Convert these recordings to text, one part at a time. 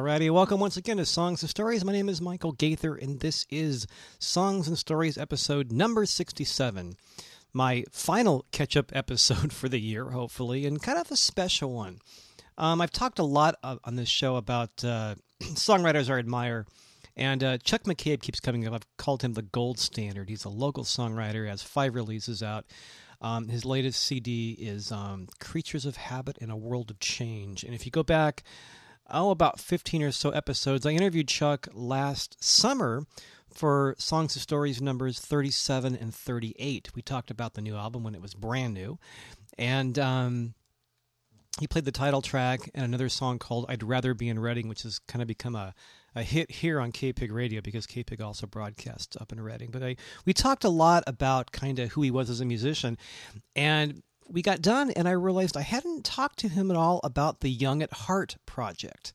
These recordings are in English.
Alrighty. Welcome once again to Songs and Stories. My name is Michael Gaither, and this is Songs and Stories episode number 67. My final catch up episode for the year, hopefully, and kind of a special one. Um, I've talked a lot on this show about uh, songwriters I admire, and uh, Chuck McCabe keeps coming up. I've called him the gold standard. He's a local songwriter, has five releases out. Um, his latest CD is um, Creatures of Habit in a World of Change. And if you go back, oh, about 15 or so episodes. I interviewed Chuck last summer for Songs and Stories numbers 37 and 38. We talked about the new album when it was brand new. And um, he played the title track and another song called I'd Rather Be in Redding, which has kind of become a, a hit here on KPIG Radio because KPIG also broadcasts up in Redding. But I, we talked a lot about kind of who he was as a musician. And we got done, and I realized I hadn't talked to him at all about the Young at Heart project.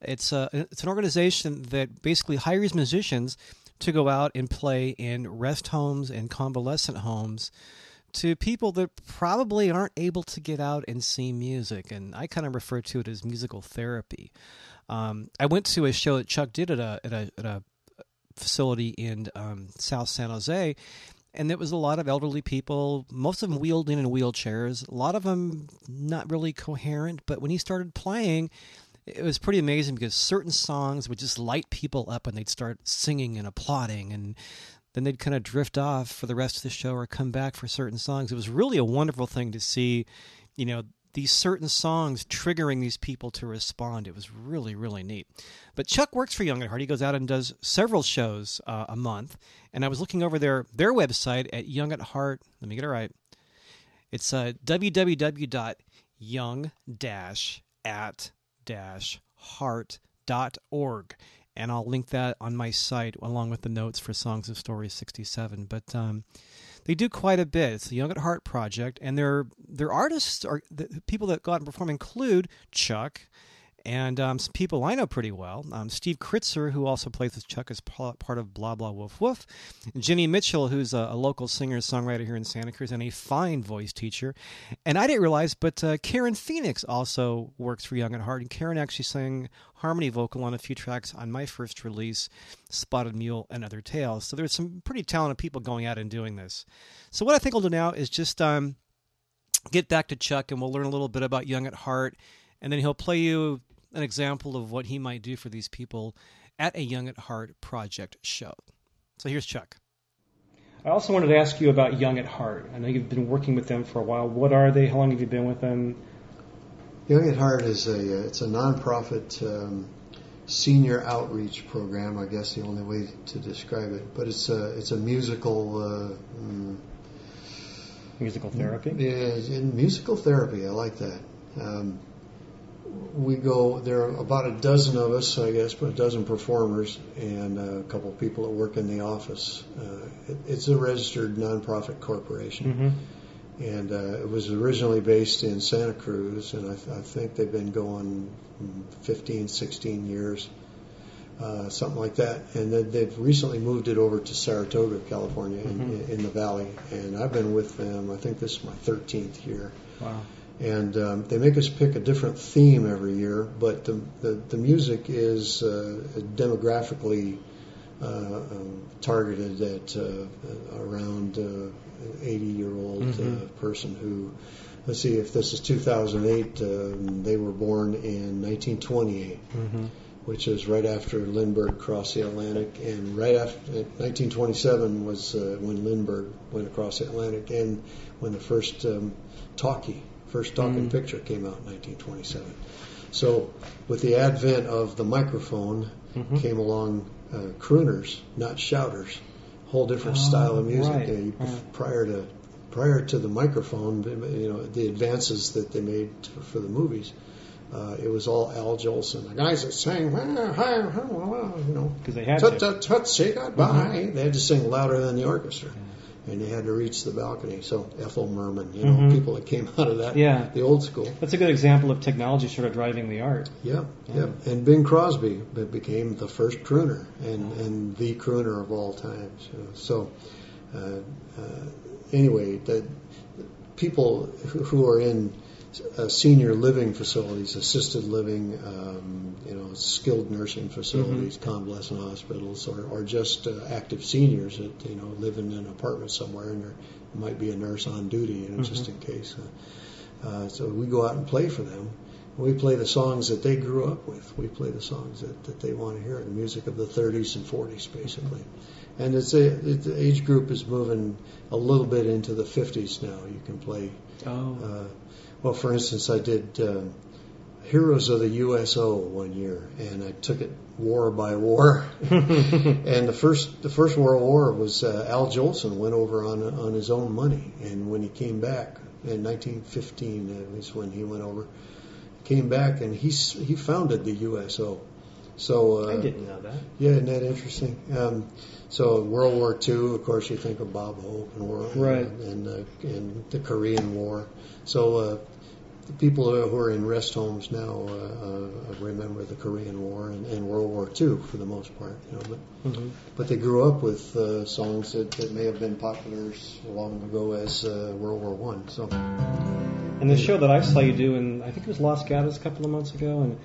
It's a it's an organization that basically hires musicians to go out and play in rest homes and convalescent homes to people that probably aren't able to get out and see music, and I kind of refer to it as musical therapy. Um, I went to a show that Chuck did at a at a, at a facility in um, South San Jose, and it was a lot of elderly people, most of them wheeled in in wheelchairs, a lot of them not really coherent. But when he started playing, it was pretty amazing because certain songs would just light people up and they'd start singing and applauding and then they'd kind of drift off for the rest of the show or come back for certain songs. It was really a wonderful thing to see, you know, these certain songs triggering these people to respond. It was really, really neat. But Chuck works for Young at Heart. He goes out and does several shows uh, a month. And I was looking over their their website at Young at Heart. Let me get it right. It's uh, www.young-at-heart.org. And I'll link that on my site along with the notes for Songs of Stories 67. But um, they do quite a bit. It's the Young at Heart project, and their their artists are the people that go out and perform include Chuck and um, some people I know pretty well. Um, Steve Kritzer, who also plays with Chuck, is part of Blah Blah Woof Woof. Jenny Mitchell, who's a, a local singer songwriter here in Santa Cruz and a fine voice teacher. And I didn't realize, but uh, Karen Phoenix also works for Young at Heart. And Karen actually sang harmony vocal on a few tracks on my first release, Spotted Mule and Other Tales. So there's some pretty talented people going out and doing this. So what I think I'll do now is just um, get back to Chuck and we'll learn a little bit about Young at Heart. And then he'll play you an example of what he might do for these people at a Young at Heart project show. So here's Chuck. I also wanted to ask you about Young at Heart. I know you've been working with them for a while. What are they? How long have you been with them? Young at Heart is a it's a nonprofit um, senior outreach program. I guess the only way to describe it. But it's a it's a musical. Uh, mm, musical therapy. Yeah, in musical therapy. I like that. Um, we go, there are about a dozen of us, I guess, but a dozen performers and a couple of people that work in the office. Uh, it, it's a registered nonprofit corporation. Mm-hmm. And uh, it was originally based in Santa Cruz, and I, th- I think they've been going 15, 16 years, uh, something like that. And then they've recently moved it over to Saratoga, California, mm-hmm. in, in the valley. And I've been with them, I think this is my 13th year. Wow and um, they make us pick a different theme every year, but the the, the music is uh, demographically uh, um, targeted at uh, around uh, 80 year old uh, mm-hmm. person who. Let's see if this is 2008. Um, they were born in 1928. Mm-hmm which is right after Lindbergh crossed the Atlantic, and right after 1927 was uh, when Lindbergh went across the Atlantic, and when the first um, talkie First talking mm. picture came out in 1927. So, with the advent of the microphone, mm-hmm. came along uh, crooners, not shouters. Whole different oh, style of music. Right. you, right. Prior to prior to the microphone, you know, the advances that they made for, for the movies, uh, it was all Al Jolson, the guys that sang, you know, because they had tut, to. Tut, tut, say goodbye. Mm-hmm. They had to sing louder than the orchestra. And you had to reach the balcony. So Ethel Merman, you know, Mhm. people that came out of that, Yeah. the old school. That's a good example of technology sort of driving the art. Yeah, Yeah. yeah. And Bing Crosby became the first crooner and, and the crooner of all times. you know. So, uh, uh, anyway, the people who are in uh, senior living facilities, assisted living, um, you know, skilled nursing facilities, convalescent hospitals, or, or just uh, active seniors that you know live in an apartment somewhere, and there might be a nurse on duty, you know, just in case. Uh, uh, so we go out and play for them. We play the songs that they grew up with. We play the songs that, that they want to hear, the music of the 30s and 40s, basically. And it's a, it, the age group is moving a little bit into the 50s now. You can play Oh. uh, well, for instance, I did uh, Heroes of the USO one year, and I took it war by war. and the first the first World War was uh, Al Jolson went over on on his own money, and when he came back in 1915 uh, was when he went over, came back and he he founded the USO. So uh, I didn't know that. yeah, isn't that interesting? Um, so World War II, of course, you think of Bob Hope and World Right. and uh, and the Korean War. So uh, the people who are in rest homes now uh, uh, remember the Korean War and, and World War II for the most part. You know, but hmm but they grew up with uh, songs that, that may have been popular as long ago as uh, World War One. So And the show that I saw you do, and I think it was Los Gatos a couple of months ago, and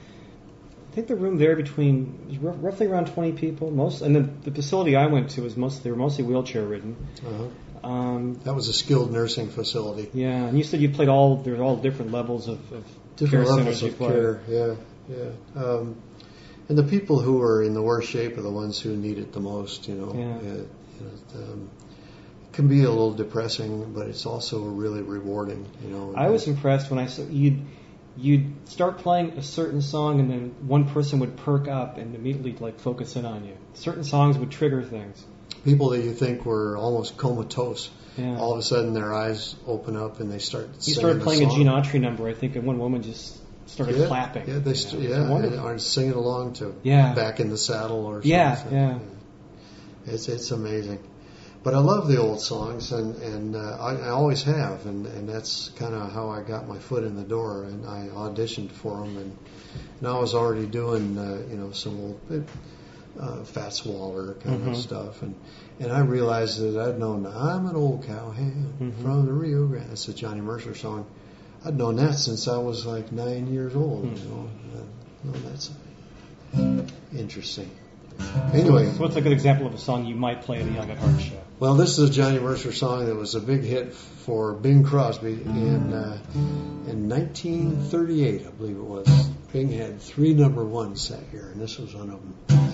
I think the room there between roughly around 20 people. Most, and the, the facility I went to was most they were mostly wheelchair ridden. uh Um, that was a skilled nursing facility. yeah, and you said you played all there's all different levels of, of different care levels of care. Yeah, yeah. Um, and the people who are in the worst shape are the ones who need it the most. You know, Yeah. You know, um, it can be a little depressing, but it's also really rewarding. You know, I was impressed when I saw you'd you'd start playing a certain song and then one person would perk up and immediately like focus in on you. Certain songs would trigger things. people that you think were almost comatose. Yeah. All of a sudden, their eyes open up and they start. you started playing a. Gene Autry number, I think, and one woman just started yeah, clapping. Yeah, they You st- know, yeah, and are singing along to Yeah. "Back in the Saddle" or something. Yeah, yeah. It's it's amazing, but I love the old songs, and and uh, I, I always have, and and that's kind of how I got my foot in the door, and I auditioned for them, and, and I was already doing uh, you know some old. Uh, Fats Waller kind Mhm. of stuff, and and I realized that I'd known I'm an old cowhand Mhm. from the Rio Grande. That's a Johnny Mercer song. I'd known that since I was like nine years old. Hmm. You know, uh, well, that's interesting. Anyway, So what's a good example of a song you might play at a Young at Heart show? Well, this is a Johnny Mercer song that was a big hit for Bing Crosby in uh, in 1938, I believe it was. Bing had three number ones that year, and this was one of them.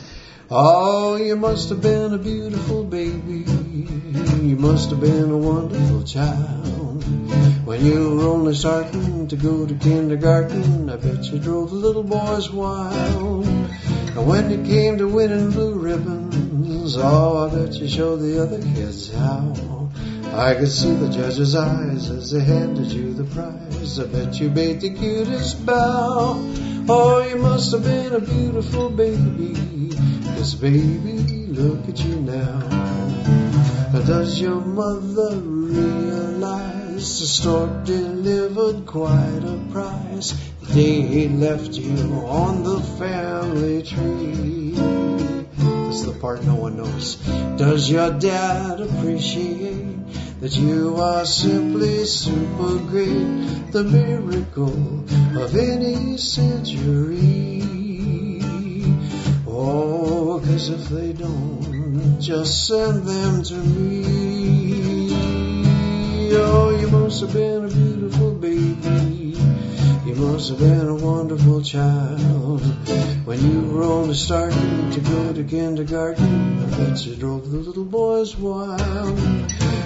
Oh, you must have been a beautiful baby. You must have been a wonderful child. When you were only starting to go to kindergarten, I bet you drove the little boys wild. And when it came to winning blue ribbons, oh, I bet you showed the other kids how. I could see the judge's eyes as they handed you the prize. I bet you made the cutest bow. Oh, you must have been a beautiful baby. Cause baby, look at you now. Now does your mother realize the stork delivered quite a prize the day he left you on the family tree? This is the part no one knows. Does your dad appreciate that you are simply super great? The miracle of any century. Oh, cause if they don't, just send them to me. You must have been a beautiful baby. You must have been a wonderful child. When you were only starting to go to kindergarten, I bet you drove the little boys wild.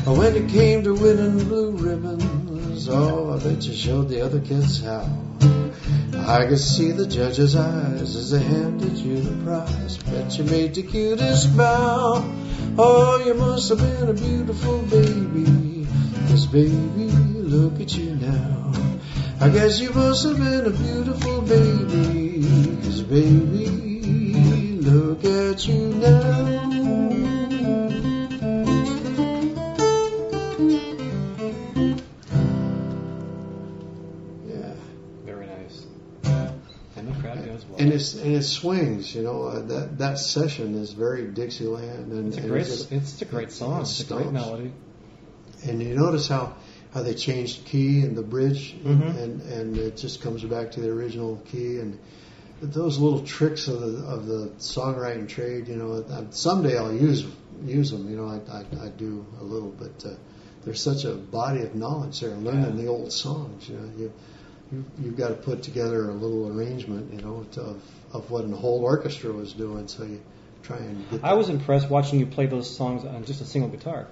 When it came to winning blue ribbons, oh, I bet you showed the other kids how. I could see the judge's eyes as they handed you the prize. Bet you made the cutest bow. Oh, you must have been a beautiful baby. Cause baby, look at you now. I guess you must have been a beautiful baby. Cause baby, look at you now. and it's and it swings. You know uh, that that session is very Dixieland, and it's a great, it's, just, it's, a great song, it's a great melody. And you notice how how they changed key in the bridge, Mhm. and and it just comes back to the original key and. Those little tricks of the of the songwriting trade, you know, someday I'll use use them. You know, I I, I do a little, but uh, there's such a body of knowledge there. Learning Yeah. the old songs, you know, you you you've got to put together a little arrangement, you know, to, of of what a whole orchestra was doing. So you try and get. I was impressed watching you play those songs on just a single guitar.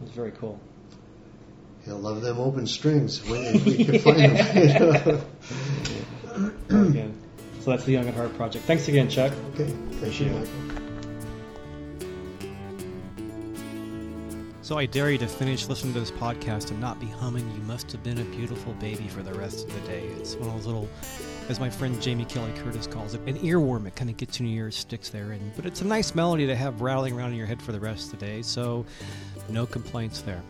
It was very cool. I love them open strings when we can find them. you again. So that's the Young at Heart project. Thanks again, Chuck. Okay, thank Appreciate you, it. Michael. So I dare you to finish listening to this podcast and not be humming "You Must Have Been a Beautiful Baby" for the rest of the day. It's one of those little, as my friend Jamie Kelly Curtis calls it, an earworm. It kind of gets in your ear, sticks there, and but it's a nice melody to have rattling around in your head for the rest of the day. So, no complaints there.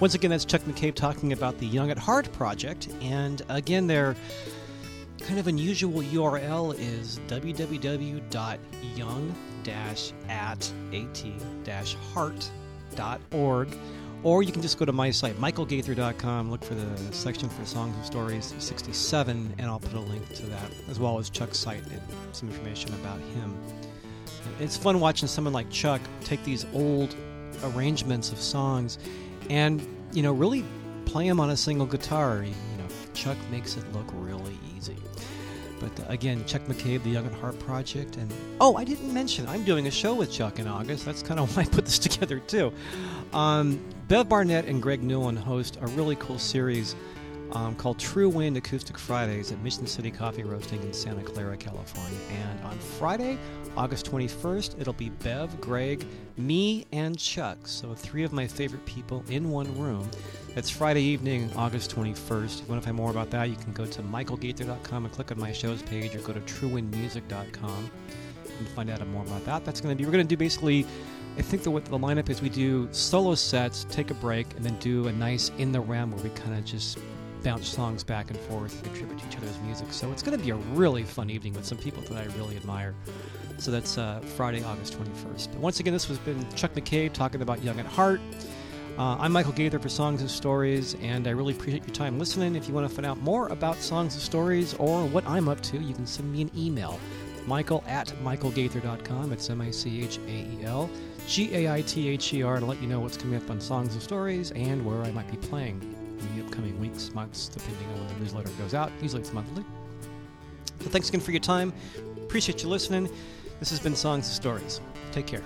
Once again, that's Chuck McCabe talking about the Young at Heart project, and again, their kind of unusual URL is www.young-at-at-heart.org or you can just go to my site michaelgaither.com look for the section for songs and stories 67 and i'll put a link to that as well as chuck's site and some information about him. It's fun watching someone like chuck take these old arrangements of songs and you know really play them on a single guitar. You know chuck makes it look really easy but uh, again, Chuck McCabe, the Young at Heart Project, and oh, I didn't mention I'm doing a show with Chuck in August. That's kind of why I put this together too. Um, Bev Barnett and Greg Newland host a really cool series um, called True Wind Acoustic Fridays at Mission City Coffee Roasting in Santa Clara, California. And on Friday, August 21st, it'll be Bev, Greg, me, and Chuck. So three of my favorite people in one room. It's Friday evening, August 21st. If you want to find more about that, you can go to michaelgaither.com and click on my shows page or go to truewindmusic.com and find out more about that. That's going to be, we're going to do basically, I think the, the lineup is we do solo sets, take a break, and then do a nice in the round where we kind of just bounce songs back and forth and contribute to each other's music. So it's going to be a really fun evening with some people that I really admire. So that's uh, Friday, August 21st. But once again, this has been Chuck McCabe talking about Young at Heart. Uh, I'm Michael Gaither for Songs and Stories, and I really appreciate your time listening. If you want to find out more about Songs and Stories or what I'm up to, you can send me an email. Michael at michaelgaither.com. It's M I C H A E L G A I T H E R to let you know what's coming up on Songs and Stories and where I might be playing in the upcoming weeks, months, depending on when the newsletter goes out. Usually it's monthly. So thanks again for your time. Appreciate you listening. This has been Songs and Stories. Take care.